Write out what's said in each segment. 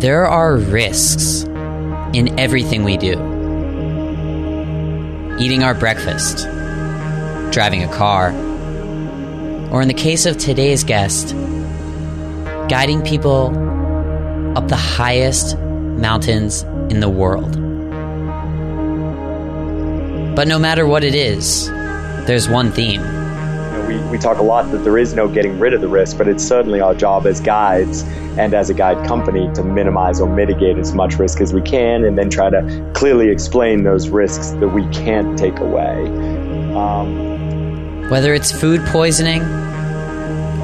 There are risks in everything we do. Eating our breakfast, driving a car, or in the case of today's guest, guiding people up the highest mountains in the world. But no matter what it is, there's one theme. We, we talk a lot that there is no getting rid of the risk, but it's certainly our job as guides and as a guide company to minimize or mitigate as much risk as we can and then try to clearly explain those risks that we can't take away. Um, Whether it's food poisoning,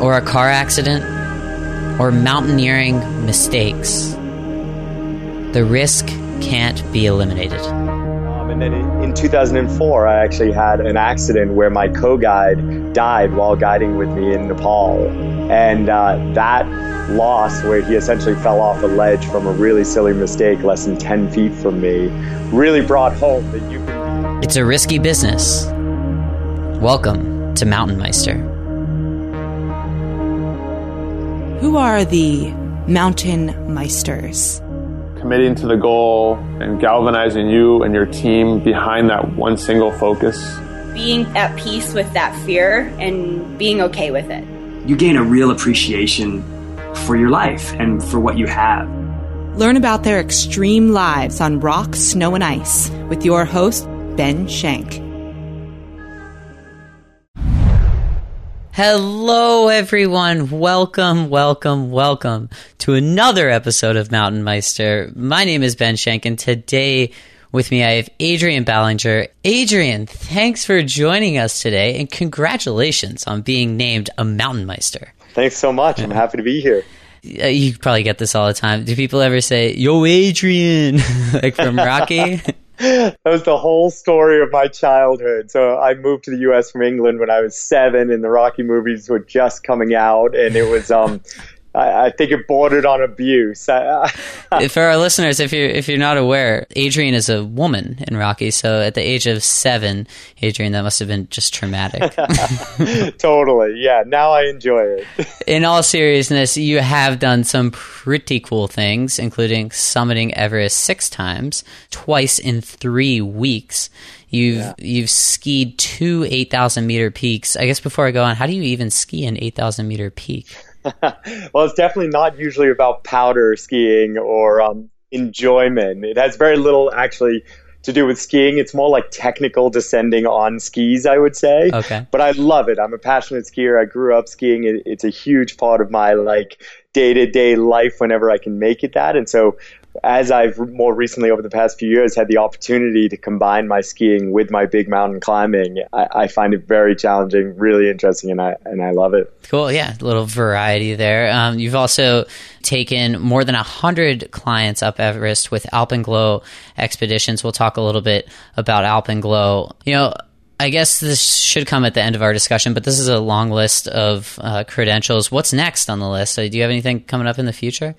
or a car accident, or mountaineering mistakes, the risk can't be eliminated. And then in, in 2004, I actually had an accident where my co guide died while guiding with me in Nepal. And uh, that loss, where he essentially fell off a ledge from a really silly mistake less than 10 feet from me, really brought home that you can. It's a risky business. Welcome to Mountain Meister. Who are the Mountain Meisters? Committing to the goal and galvanizing you and your team behind that one single focus. being at peace with that fear and being okay with it. you gain a real appreciation for your life and for what you have. Learn about their extreme lives on rock, snow, and ice with your host, Ben Shank. Hello, everyone. Welcome, welcome, welcome to another episode of Mountain Meister. My name is Ben Shank, and today with me I have Adrian Ballinger. Adrian, thanks for joining us today, and congratulations on being named a Mountain Meister. Thanks so much. I'm happy to be here. You probably get this all the time. Do people ever say, Yo, Adrian, like from Rocky? That was the whole story of my childhood. So I moved to the U.S. from England when I was seven, and the Rocky movies were just coming out, and it was, um, I, I think it bordered on abuse. For our listeners, if you're if you're not aware, Adrian is a woman in Rocky. So at the age of seven, Adrian, that must have been just traumatic. totally, yeah. Now I enjoy it. in all seriousness, you have done some pretty cool things, including summiting Everest six times, twice in three weeks. You've you've skied two eight thousand meter peaks. I guess before I go on, how do you even ski an eight thousand meter peak? well, it's definitely not usually about powder skiing or um, enjoyment. It has very little actually to do with skiing. It's more like technical descending on skis, I would say. Okay. But I love it. I'm a passionate skier. I grew up skiing. It, it's a huge part of my like day to day life whenever I can make it that. And so as I've more recently over the past few years had the opportunity to combine my skiing with my big mountain climbing, I, I find it very challenging, really interesting, and I and I love it. Cool, yeah, a little variety there. Um, you've also taken more than hundred clients up Everest with Alpenglow expeditions. We'll talk a little bit about Alpenglow. You know, I guess this should come at the end of our discussion, but this is a long list of uh, credentials. What's next on the list? So do you have anything coming up in the future?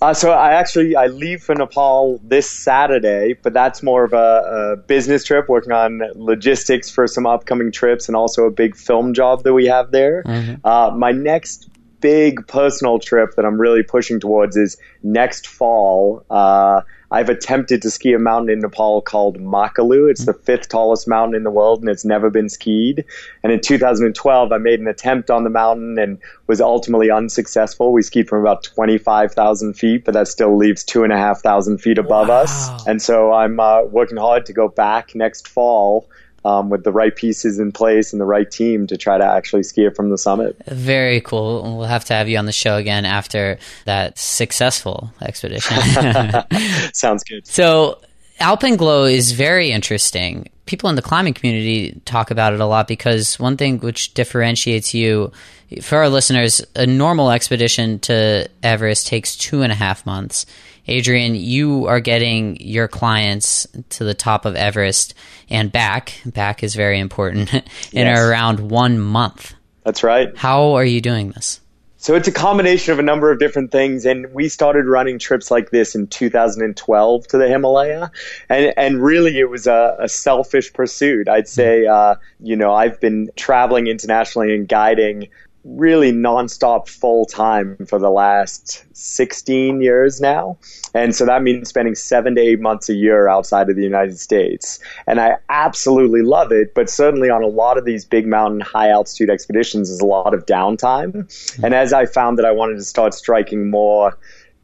Uh, so I actually I leave for Nepal this Saturday, but that's more of a, a business trip, working on logistics for some upcoming trips, and also a big film job that we have there. Uh, my next big personal trip that I'm really pushing towards is next fall. Uh, I've attempted to ski a mountain in Nepal called Makalu. It's the fifth tallest mountain in the world, and it's never been skied. And in 2012, I made an attempt on the mountain and was ultimately unsuccessful. We skied from about 25,000 feet, but that still leaves two and a half thousand feet above us. And so I'm uh, working hard to go back next fall. Um, with the right pieces in place and the right team to try to actually ski it from the summit. Very cool. We'll have to have you on the show again after that successful expedition. Sounds good. So Alpenglow is very interesting. People in the climbing community talk about it a lot because one thing which differentiates you, for our listeners, a normal expedition to Everest takes two and a half months. Adrian, you are getting your clients to the top of Everest and back. Back is very important in Yes. around one month. That's right. How are you doing this? So it's a combination of a number of different things, and we started running trips like this in 2012 to the Himalaya, and and really it was a, a selfish pursuit. I'd say, uh, you know, I've been traveling internationally and guiding really nonstop full time for the last 16 years now. And so that means spending seven to eight months a year outside of the United States. And I absolutely love it, but certainly on a lot of these big mountain, high altitude expeditions, there's a lot of downtime. And as I found that I wanted to start striking more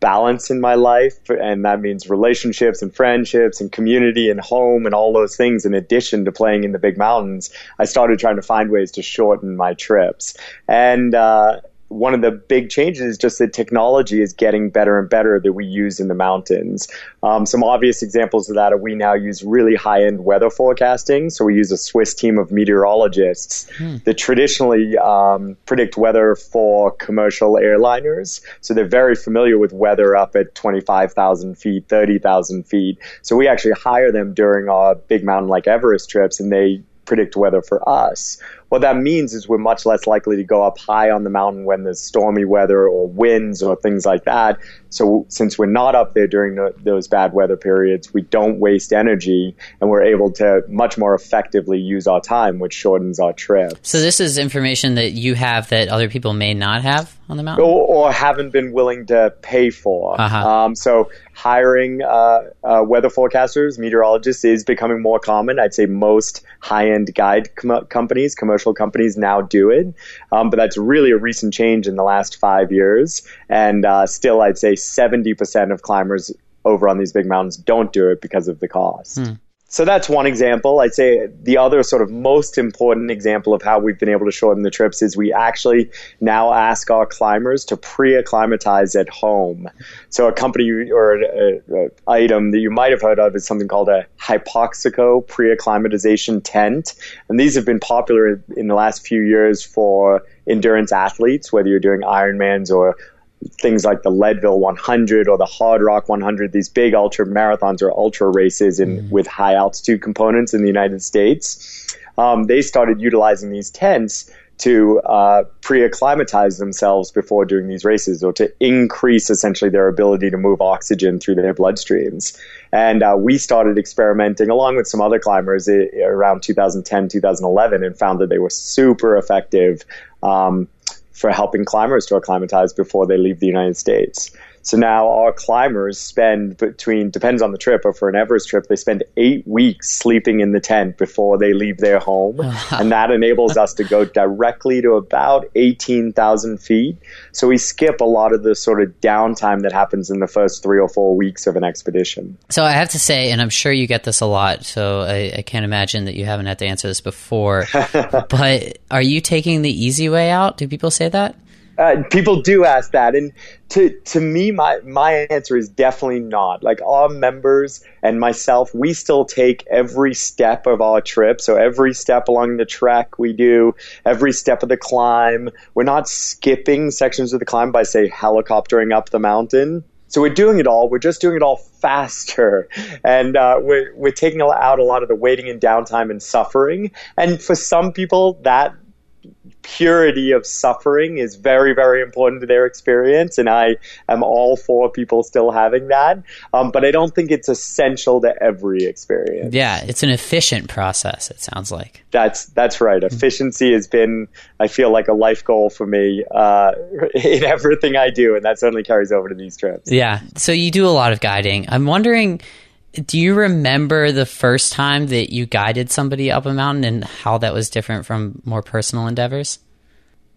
balance in my life and that means relationships and friendships and community and home and all those things in addition to playing in the big mountains i started trying to find ways to shorten my trips. And uh, one of the big changes is just that technology is getting better and better that we use in the mountains. Um, some obvious examples of that are we now use really high end weather forecasting. So we use a Swiss team of meteorologists hmm. that traditionally um, predict weather for commercial airliners. So they're very familiar with weather up at 25,000 feet, 30,000 feet. So we actually hire them during our big mountain like Everest trips and they predict weather for us. What that means is we're much less likely to go up high on the mountain when there's stormy weather or winds or things like that. So since we're not up there during the, those bad weather periods, we don't waste energy and we're able to much more effectively use our time, which shortens our trip. So this is information that you have that other people may not have on the mountain, or, or haven't been willing to pay for. Uh-huh. Um, so hiring uh, uh, weather forecasters, meteorologists is becoming more common. I'd say most high-end guide com- companies, commercial commercial companies now do it. Um, but that's really a recent change in the last five years. And uh, still, I'd say 70% of climbers over on these big mountains don't do it because of the cost. Hmm. So that's one example. I'd say the other sort of most important example of how we've been able to shorten the trips is we actually now ask our climbers to pre-acclimatize at home. So a company or an item that you might have heard of is something called a Hypoxico pre-acclimatization tent. And these have been popular in the last few years for endurance athletes, whether you're doing Ironmans or things like the Leadville 100 or the Hard Rock 100, these big ultra marathons or ultra races in, mm-hmm. with high altitude components in the United States, um, they started utilizing these tents to uh, pre-acclimatize themselves before doing these races or to increase essentially their ability to move oxygen through their bloodstreams. And uh, we started experimenting along with some other climbers uh, around 2010, 2011 and found that they were super effective um, for helping climbers to acclimatize before they leave the United States. So now our climbers spend between, depends on the trip, but for an Everest trip, they spend eight weeks sleeping in the tent before they leave their home. and that enables us to go directly to about 18,000 feet. So we skip a lot of the sort of downtime that happens in the first three or four weeks of an expedition. So I have to say, and I'm sure you get this a lot, so I, I can't imagine that you haven't had to answer this before, but are you taking the easy way out? Do people say that? Uh, people do ask that, and to to me, my my answer is definitely not. Like our members and myself, we still take every step of our trip. So every step along the trek we do, every step of the climb. We're not skipping sections of the climb by say helicoptering up the mountain. So we're doing it all. We're just doing it all faster, and uh, we're we're taking out a lot of the waiting and downtime and suffering. And for some people, that purity of suffering is very, very important to their experience, and I am all for people still having that. Um, but I don't think it's essential to every experience. Yeah, it's an efficient process. It sounds like that's that's right. Mm-hmm. Efficiency has been, I feel like, a life goal for me uh, in everything I do, and that certainly carries over to these trips. Yeah. So you do a lot of guiding. I'm wondering do you remember the first time that you guided somebody up a mountain and how that was different from more personal endeavors?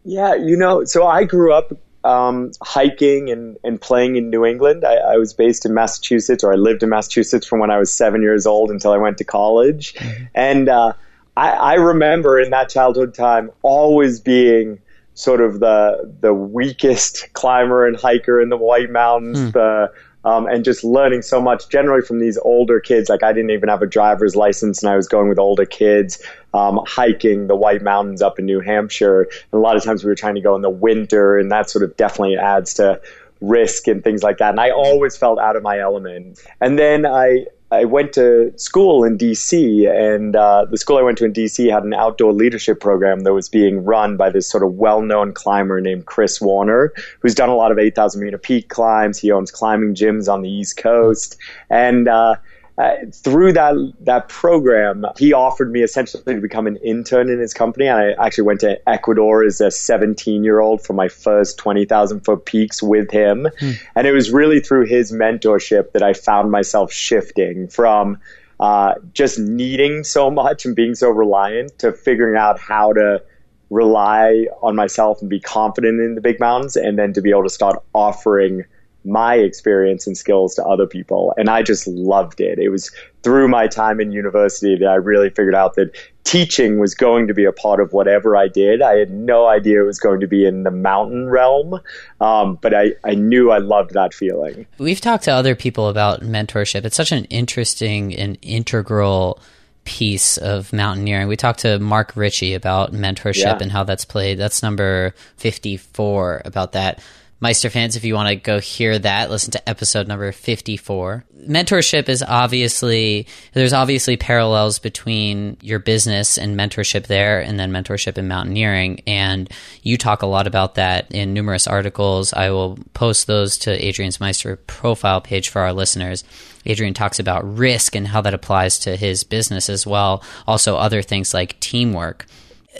Yeah, you know, so I grew up um, hiking and, and playing in New England. I, I, was based in Massachusetts, or I lived in Massachusetts from when I was seven years old until I went to college. Mm-hmm. And uh, I, I remember in that childhood time always being sort of the the weakest climber and hiker in the White Mountains, mm. the um, and just learning so much generally from these older kids. Like I didn't even have a driver's license, and I was going with older kids um, hiking the White Mountains up in New Hampshire. And a lot of times we were trying to go in the winter, and that sort of definitely adds to risk and things like that. And I always felt out of my element. And then I I went to school in DC, and uh, the school I went to in DC had an outdoor leadership program that was being run by this sort of well known climber named Chris Warner, who's done a lot of 8,000 meter peak climbs. He owns climbing gyms on the East Coast. And uh, uh, through that that program, he offered me essentially to become an intern in his company. And I actually went to Ecuador as a 17 year old for my first 20,000 foot peaks with him. Hmm. And it was really through his mentorship that I found myself shifting from uh, just needing so much and being so reliant to figuring out how to rely on myself and be confident in the big mountains and then to be able to start offering my experience and skills to other people. And I just loved it. It was through my time in university that I really figured out that teaching was going to be a part of whatever I did. I had no idea it was going to be in the mountain realm, um, but I, I knew I loved that feeling. We've talked to other people about mentorship. It's such an interesting and integral piece of mountaineering. We talked to Mark Richey about mentorship yeah. and how that's played. That's number 54 about that. Meister fans, if you want to go hear that, listen to episode number 54. Mentorship is obviously, there's obviously parallels between your business and mentorship there and then mentorship in mountaineering. And you talk a lot about that in numerous articles. I will post those to Adrian's Meister profile page for our listeners. Adrian talks about risk and how that applies to his business as well. Also, other things like teamwork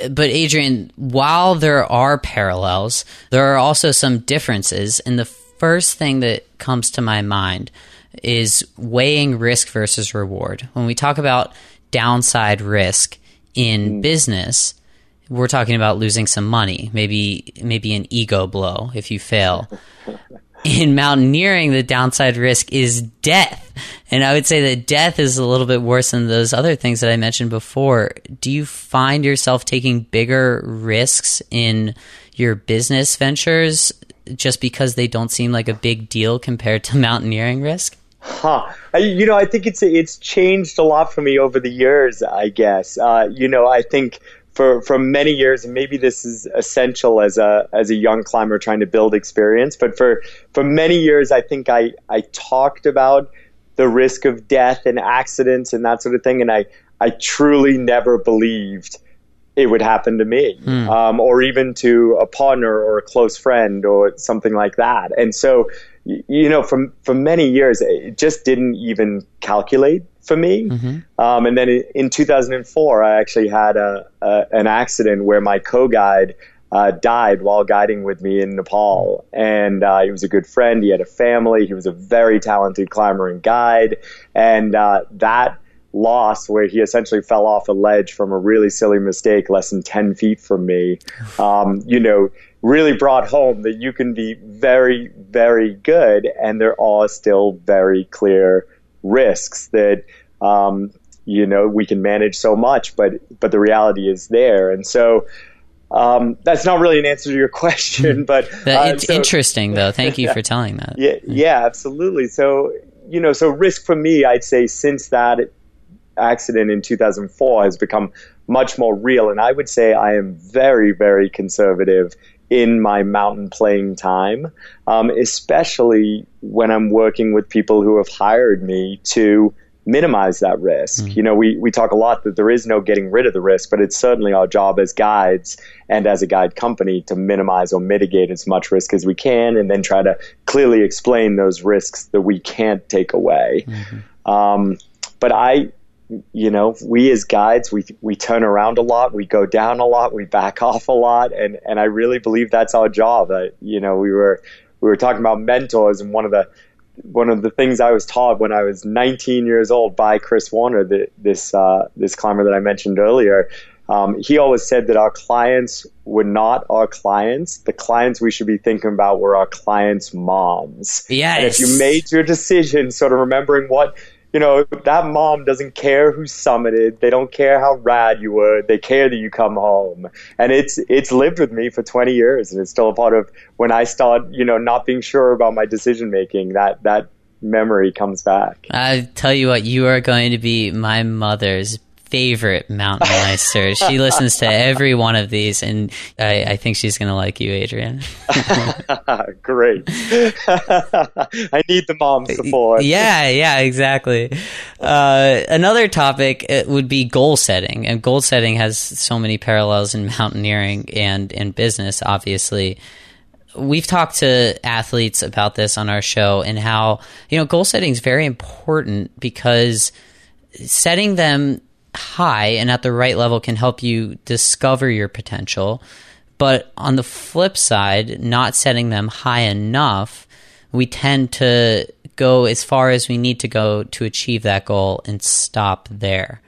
but Adrian, while there are parallels, there are also some differences. And the first thing that comes to my mind is weighing risk versus reward. When we talk about downside risk in mm. business, we're talking about losing some money, maybe maybe an ego blow if you fail. in mountaineering, the downside risk is death. And I would say that death is a little bit worse than those other things that I mentioned before. Do you find yourself taking bigger risks in your business ventures just because they don't seem like a big deal compared to mountaineering risk? Huh. You know, I think it's it's changed a lot for me over the years. I guess. Uh, you know, I think for for many years, and maybe this is essential as a as a young climber trying to build experience. But for for many years, I think I I talked about the risk of death and accidents and that sort of thing, and I I truly never believed it would happen to me, hmm. um, or even to a partner or a close friend or something like that. And so, you know, from for many years, it just didn't even calculate for me. Mm-hmm. Um, and then in 2004, I actually had a, a an accident where my co-guide uh, died while guiding with me in Nepal. And uh, he was a good friend. He had a family. He was a very talented climber and guide. And uh, that loss, where he essentially fell off a ledge from a really silly mistake less than 10 feet from me, um, you know, really brought home that you can be very, very good. And there are still very clear risks that um, you know we can manage so much, but but the reality is there, and so. Um, that's not really an answer to your question, but uh, it's so, interesting though. Thank you for telling that. Yeah, yeah, absolutely. So you know, so risk for me, I'd say since that accident in 2004 has become much more real, and I would say I am very, very conservative in my mountain playing time, um, especially when I'm working with people who have hired me to minimize that risk. Mm. You know, we, we talk a lot that there is no getting rid of the risk, but it's certainly our job as guides and as a guide company to minimize or mitigate as much risk as we can and then try to clearly explain those risks that we can't take away. Mm-hmm. Um, but I, you know, we as guides, we we turn around a lot, we go down a lot, we back off a lot, and and I really believe that's our job. You know, we were we were talking about mentors, and one of the one of the things I was taught when I was 19 years old by Chris Warner, the, this uh, this climber that I mentioned earlier. Um, he always said that our clients were not our clients. The clients we should be thinking about were our clients' moms. Yes. And if you made your decision, sort of remembering what you know, that mom doesn't care who summited. They don't care how rad you were. They care that you come home. And it's it's lived with me for 20 years and it's still a part of when I start, you know, not being sure about my decision making, that that memory comes back. I tell you what, you are going to be my mother's favorite mountain meister. she listens to every one of these, and I, I think she's going to like you, Adrian. Great. I need the mom support. Yeah, yeah, exactly. Uh, another topic uh, would be goal setting, and goal setting has so many parallels in mountaineering and in business, obviously. we've talked to athletes about this on our show and how, you know, goal setting is very important because setting them high and at the right level can help you discover your potential. But on the flip side, not setting them high enough, we tend to go as far as we need to go to achieve that goal and stop there.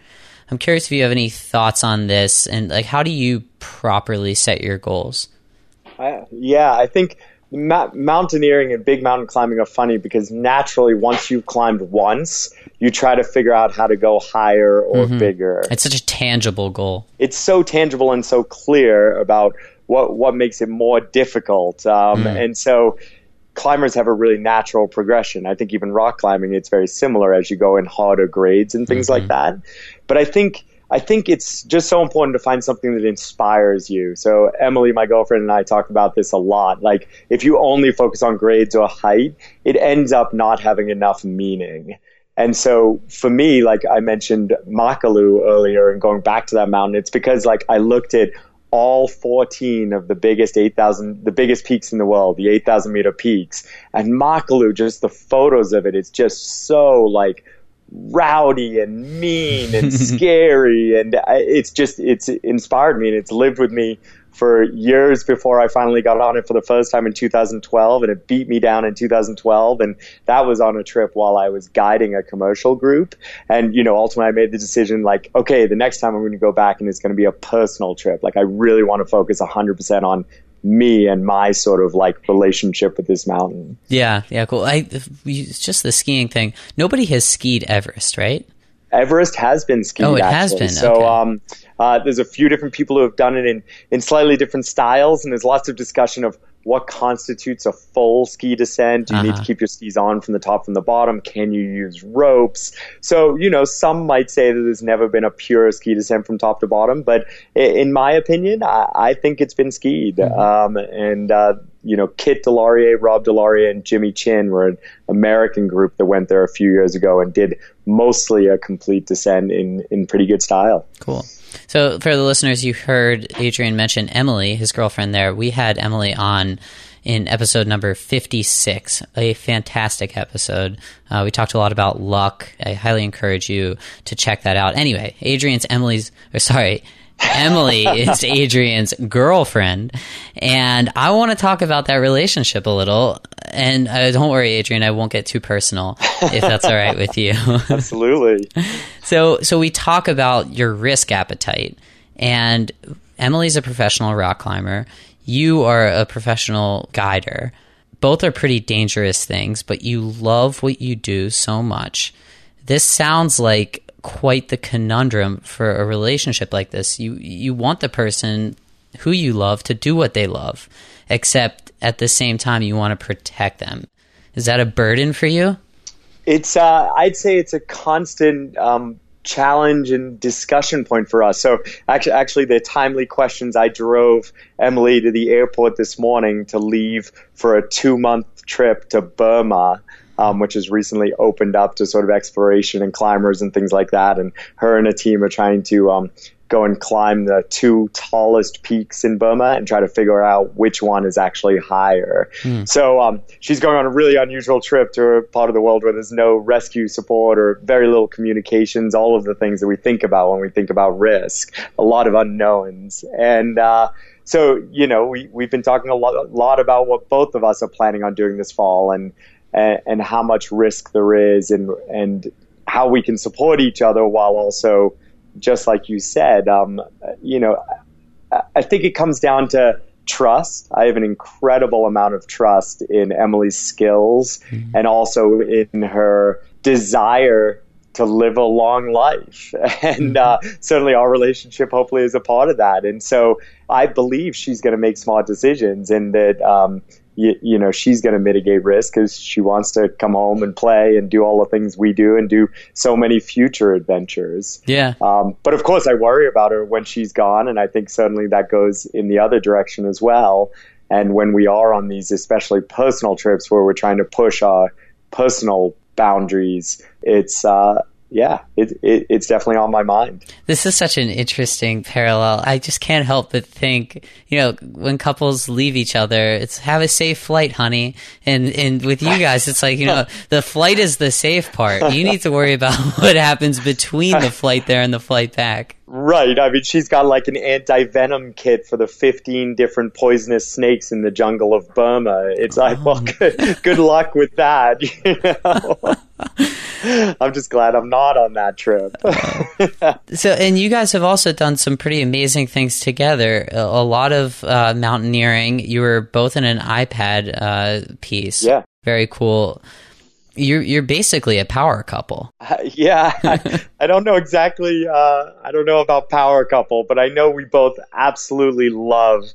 I'm curious if you have any thoughts on this and like how do you properly set your goals? Uh, yeah, I think ma- mountaineering and big mountain climbing are funny because naturally, once you've climbed once, you try to figure out how to go higher or mm-hmm. bigger. It's such a tangible goal. It's so tangible and so clear about what what makes it more difficult, um, mm. and so climbers have a really natural progression. I think even rock climbing, it's very similar as you go in harder grades and things mm-hmm. like that. But I think I think it's just so important to find something that inspires you. So Emily, my girlfriend, and I talk about this a lot. Like if you only focus on grades or height, it ends up not having enough meaning. And so for me, like I mentioned Makalu earlier and going back to that mountain, it's because like I looked at all 14 of the biggest 8,000, the biggest peaks in the world, the 8,000 meter peaks. And Makalu, just the photos of it, it's just so like rowdy and mean and scary. And it's just, it's inspired me and it's lived with me for years before I finally got on it for the first time in 2012, and it beat me down in 2012. And that was on a trip while I was guiding a commercial group. And, you know, ultimately I made the decision like, okay, the next time I'm going to go back and it's going to be a personal trip. Like, I really want to focus 100% on me and my sort of like relationship with this mountain. Yeah, yeah, cool. I, it's just the skiing thing. Nobody has skied Everest, right? Everest has been skied. Oh, it actually. has been. So, okay. um, uh, there's a few different people who have done it in, in slightly different styles, and there's lots of discussion of what constitutes a full ski descent. Do you uh-huh. need to uh-huh. keep your skis on from the top, from the bottom? Can you use ropes? So, you know, some might say that there's never been a pure ski descent from top to bottom, but in my opinion, I, I think it's been skied. Mm-hmm. Um, and, uh, you know, Kit DesLauriers, Rob DesLauriers, and Jimmy Chin were an American group that went there a few years ago and did mostly a complete descent in, in pretty good style. Cool. So, for the listeners, you heard Adrian mention Emily, his girlfriend there. We had Emily on in episode number 56, a fantastic episode. Uh, we talked a lot about luck. I highly encourage you to check that out. Anyway, Adrian's Emily's, or sorry, Emily is Adrian's girlfriend, and I want to talk about that relationship a little. And uh, don't worry, Adrian, I won't get too personal if that's all right with you. Absolutely. so, so we talk about your risk appetite, and Emily's a professional rock climber. You are a professional guider. Both are pretty dangerous things, but you love what you do so much. This sounds like quite the conundrum for a relationship like this. You you want the person who you love to do what they love, except at the same time you want to protect them. Is that a burden for you? It's uh, I'd say it's a constant um, challenge and discussion point for us. So actually, actually, the timely questions. I drove Emily to the airport this morning to leave for a two month trip to Burma um, which has recently opened up to sort of exploration and climbers and things like that. And her and a team are trying to um, go and climb the two tallest peaks in Burma and try to figure out which one is actually higher. Mm. So um, she's going on a really unusual trip to a part of the world where there's no rescue support or very little communications, all of the things that we think about when we think about risk, a lot of unknowns. And uh, so, you know, we, we've been talking a lot, a lot about what both of us are planning on doing this fall. And and, and how much risk there is and and how we can support each other while also just like you said um, you know I think it comes down to trust. I have an incredible amount of trust in Emily's skills mm-hmm. and also in her desire to live a long life. And mm-hmm. uh, certainly our relationship hopefully is a part of that. And so I believe she's going to make smart decisions and that, um, you, you know, she's going to mitigate risk because she wants to come home and play and do all the things we do and do so many future adventures. Yeah. Um, but of course, I worry about her when she's gone, and I think suddenly that goes in the other direction as well. And when we are on these, especially personal trips where we're trying to push our personal boundaries, it's uh, yeah, it, it, it's definitely on my mind. This is such an interesting parallel. I just can't help but think, you know, when couples leave each other, it's have a safe flight, honey. And and with you guys, it's like, you know, the flight is the safe part. You need to worry about what happens between the flight there and the flight back. Right. I mean, she's got like an anti venom kit for the 15 different poisonous snakes in the jungle of Burma. It's like, well, oh. good, good luck with that. You know? I'm just glad I'm not on that trip. so, and you guys have also done some pretty amazing things together. A, a lot of uh, mountaineering. You were both in an iPad uh, piece. Yeah. Very cool. You're you're basically a power couple. Uh, yeah, I, I, don't know exactly. Uh, I don't know about power couple, but I know we both absolutely love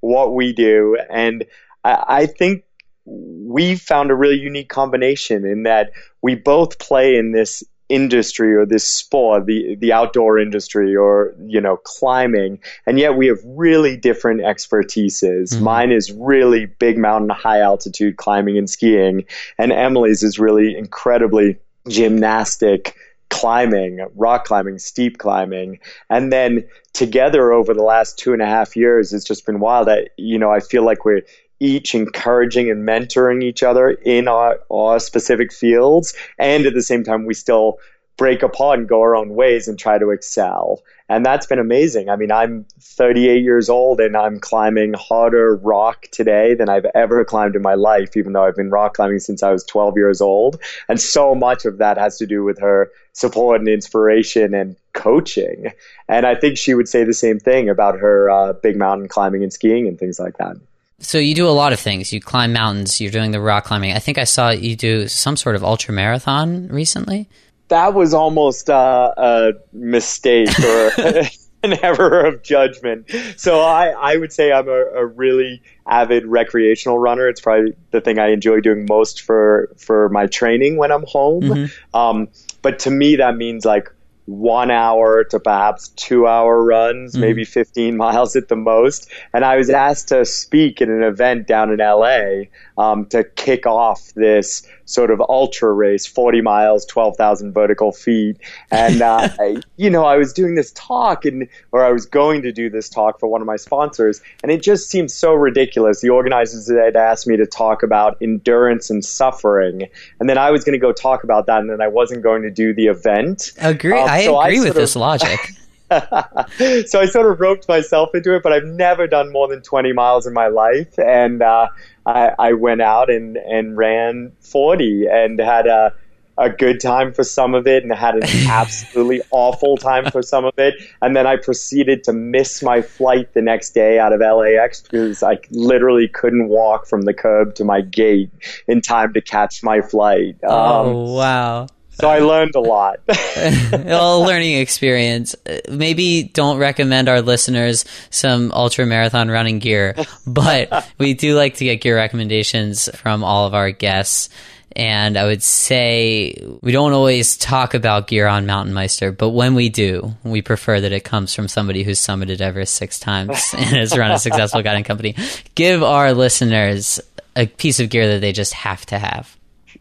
what we do, and I, I think we found a really unique combination in that we both play in this industry or this sport, the the outdoor industry or you know climbing, and yet we have really different expertises. Mm-hmm. Mine is really big mountain, high altitude climbing and skiing, and Emily's is really incredibly gymnastic climbing, rock climbing, steep climbing, and then together over the last two and a half years, it's just been wild. That you know, I feel like we're each encouraging and mentoring each other in our, our specific fields. And at the same time, we still break apart and go our own ways and try to excel. And that's been amazing. I mean, I'm 38 years old and I'm climbing harder rock today than I've ever climbed in my life, even though I've been rock climbing since I was 12 years old. And so much of that has to do with her support and inspiration and coaching. And I think she would say the same thing about her uh, big mountain climbing and skiing and things like that. So you do a lot of things. You climb mountains. You're doing the rock climbing. I think I saw you do some sort of ultra marathon recently. That was almost uh, a mistake or an error of judgment. So I, I would say I'm a, a, really avid recreational runner. It's probably the thing I enjoy doing most for for my training when I'm home. Mm-hmm. Um, but to me, that means like one hour to perhaps two hour runs, mm-hmm. maybe 15 miles at the most. And I was asked to speak at an event down in LA um, to kick off this sort of ultra race, 40 miles, 12,000 vertical feet. And, uh, I, you know, I was doing this talk and, or I was going to do this talk for one of my sponsors. And it just seemed so ridiculous. The organizers had asked me to talk about endurance and suffering. And then I was going to go talk about that. And then I wasn't going to do the event. Agree. Um, I agree I with this logic. so I sort of roped myself into it, but I've never done more than 20 miles in my life. And uh, I, I, went out and, and ran 40 and had a, a good time for some of it and had an absolutely awful time for some of it. And then I proceeded to miss my flight the next day out of LAX because I literally couldn't walk from the curb to my gate in time to catch my flight. Oh, um, oh, wow. So I learned a lot. a learning experience. Uh, maybe don't recommend our listeners some ultra marathon running gear, but we do like to get gear recommendations from all of our guests. And I would say we don't always talk about gear on Mountain Meister, but when we do, we prefer that it comes from somebody who's summited Everest six times and has run a successful guiding company. Give our listeners a piece of gear that they just have to have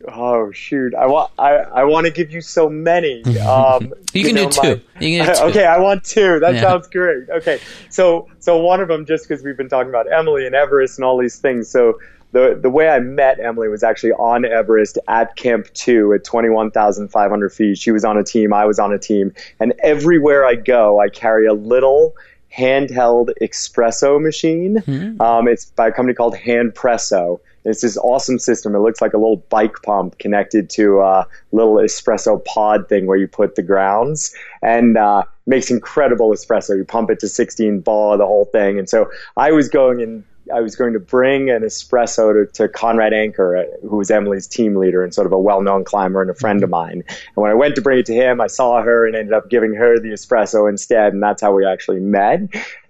oh shoot i want i, I want to give you so many um, you, can know, do two. My, you can do two okay i want two that yeah. sounds great okay so so one of them just because we've been talking about emily and everest and all these things so the the way I met Emily was actually on Everest at Camp Two at twenty one thousand five hundred feet. She was on a team, I was on a team, and everywhere I go, I carry a little handheld espresso machine. Mm-hmm. Um, it's by a company called Handpresso. It's this awesome system. It looks like a little bike pump connected to a little espresso pod thing where you put the grounds and uh, makes incredible espresso. You pump it to 16 bar, the whole thing. And so I was going and I was going to bring an espresso to, to Conrad Anker, uh, who was Emily's team leader and sort of a well-known climber and a friend of mine. And when I went to bring it to him, I saw her and ended up giving her the espresso instead, and that's how we actually met.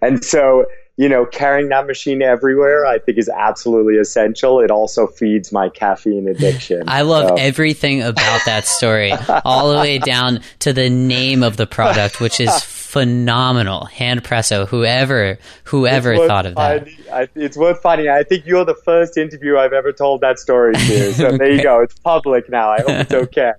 And so you know, carrying that machine everywhere, I think is absolutely essential. It also feeds my caffeine addiction. I love so. everything about that story, all the way down to the name of the product, which is phenomenal. Handpresso. Whoever, whoever thought of that. I, it's worth finding. I think you're the first interview I've ever told that story to. So there you go. It's public now. I hope it's okay.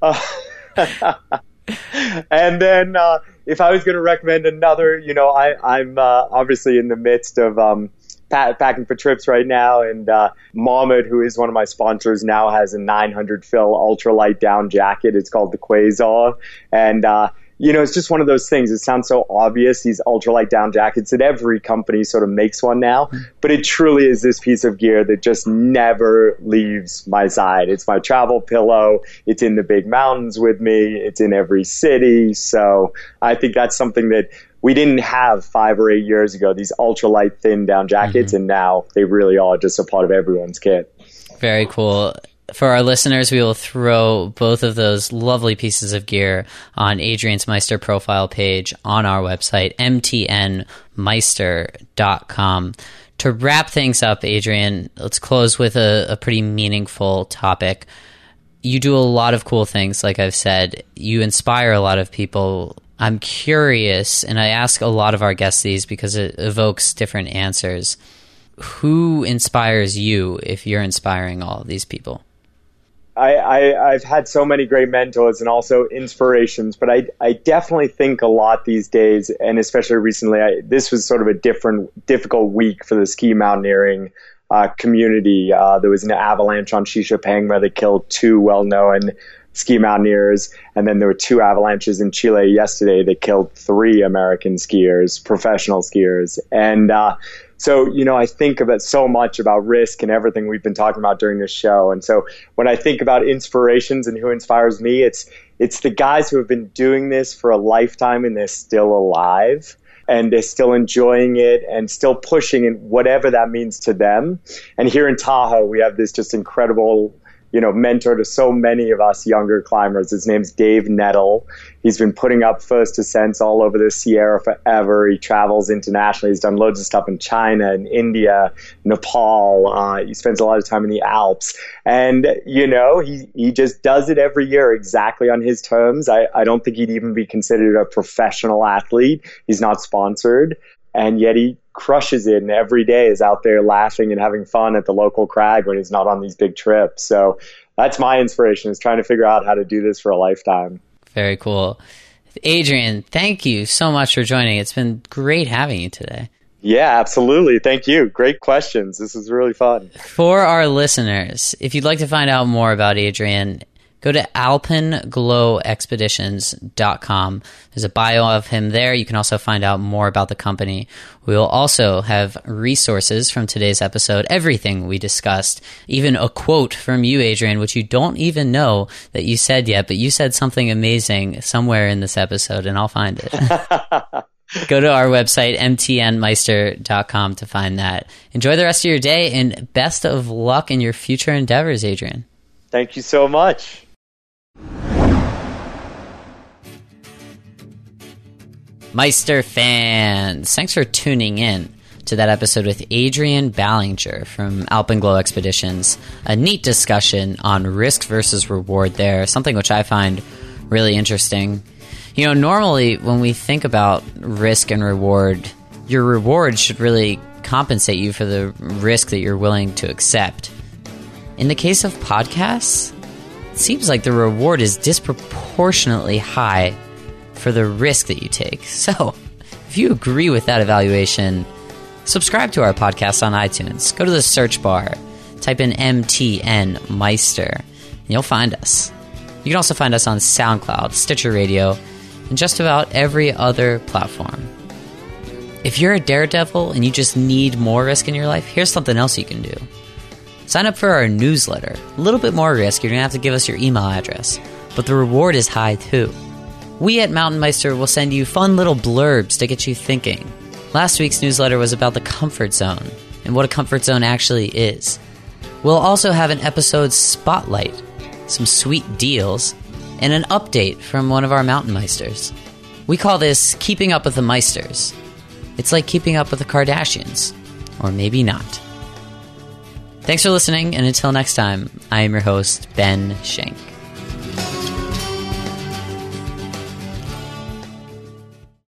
Uh, and then uh, if I was going to recommend another, you know, I, I'm uh, obviously in the midst of um, pa- packing for trips right now, and uh, who is one of my sponsors, now has a 900 fill ultralight down jacket. It's called the Quasar, and uh, you know, it's just one of those things. It sounds so obvious, these ultralight down jackets that every company sort of makes one now, but it truly is this piece of gear that just never leaves my side. It's my travel pillow. It's in the big mountains with me. It's in every city. So I think that's something that we didn't have five or eight years ago, these ultralight thin down jackets, mm-hmm. and now they really are just a part of everyone's kit. Very cool for our listeners, we will throw both of those lovely pieces of gear on Adrian's Meister profile page on our website, mtnmeister.com. To wrap things up, Adrian, let's close with a, a pretty meaningful topic. You do a lot of cool things, like I've said. You inspire a lot of people. I'm curious, and I ask a lot of our guests these because it evokes different answers. Who inspires you if you're inspiring all of these people? I, I, have had so many great mentors and also inspirations, but I, I definitely think a lot these days, and especially recently, I, this was sort of a different, difficult week for the ski mountaineering uh, community. Uh, there was an avalanche on Shishapangma that killed two well-known ski mountaineers, and then there were two avalanches in Chile yesterday that killed three American skiers, professional skiers, and uh, so, you know, I think about so much about risk and everything we've been talking about during this show. And so when I think about inspirations and who inspires me, it's it's the guys who have been doing this for a lifetime and they're still alive and they're still enjoying it and still pushing and whatever that means to them. And here in Tahoe, we have this just incredible you know, mentor to so many of us younger climbers. His name's Dave Nettle. He's been putting up first ascents all over the Sierra forever. He travels internationally. He's done loads of stuff in China and India, Nepal. Uh, he spends a lot of time in the Alps. And, you know, he, he just does it every year exactly on his terms. I, I don't think he'd even be considered a professional athlete. He's not sponsored. And yet he crushes it and every day is out there laughing and having fun at the local crag when he's not on these big trips. So that's my inspiration is trying to figure out how to do this for a lifetime. Very cool. Adrian, thank you so much for joining. It's been great having you today. Yeah, absolutely. Thank you. Great questions. This is really fun. For our listeners, if you'd like to find out more about Adrian, go to alpenglowexpeditions.com. There's a bio of him there. You can also find out more about the company. We will also have resources from today's episode, everything we discussed, even a quote from you, Adrian, which you don't even know that you said yet, but you said something amazing somewhere in this episode, and I'll find it. Go to our website, mtnmeister.com, to find that. Enjoy the rest of your day and best of luck in your future endeavors, Adrian. Thank you so much. Meister fans, thanks for tuning in to that episode with Adrian Ballinger from Alpenglow Expeditions. A neat discussion on risk versus reward there, something which I find really interesting. You know, normally when we think about risk and reward, your reward should really compensate you for the risk that you're willing to accept. In the case of podcasts, it seems like the reward is disproportionately high for the risk that you take. So, if you agree with that evaluation, subscribe to our podcast on iTunes. Go to the search bar, type in MTN Meister, and you'll find us. You can also find us on SoundCloud, Stitcher Radio, and just about every other platform. If you're a daredevil and you just need more risk in your life, here's something else you can do. Sign up for our newsletter. A little bit more risk, you're going to have to give us your email address, but the reward is high too. We at Mountain Meister will send you fun little blurbs to get you thinking. Last week's newsletter was about the comfort zone and what a comfort zone actually is. We'll also have an episode spotlight, some sweet deals, and an update from one of our mountain meisters. We call this Keeping Up with the Meisters. It's like keeping up with the Kardashians, or maybe not. Thanks for listening, and until next time, I am your host, Ben Schenk.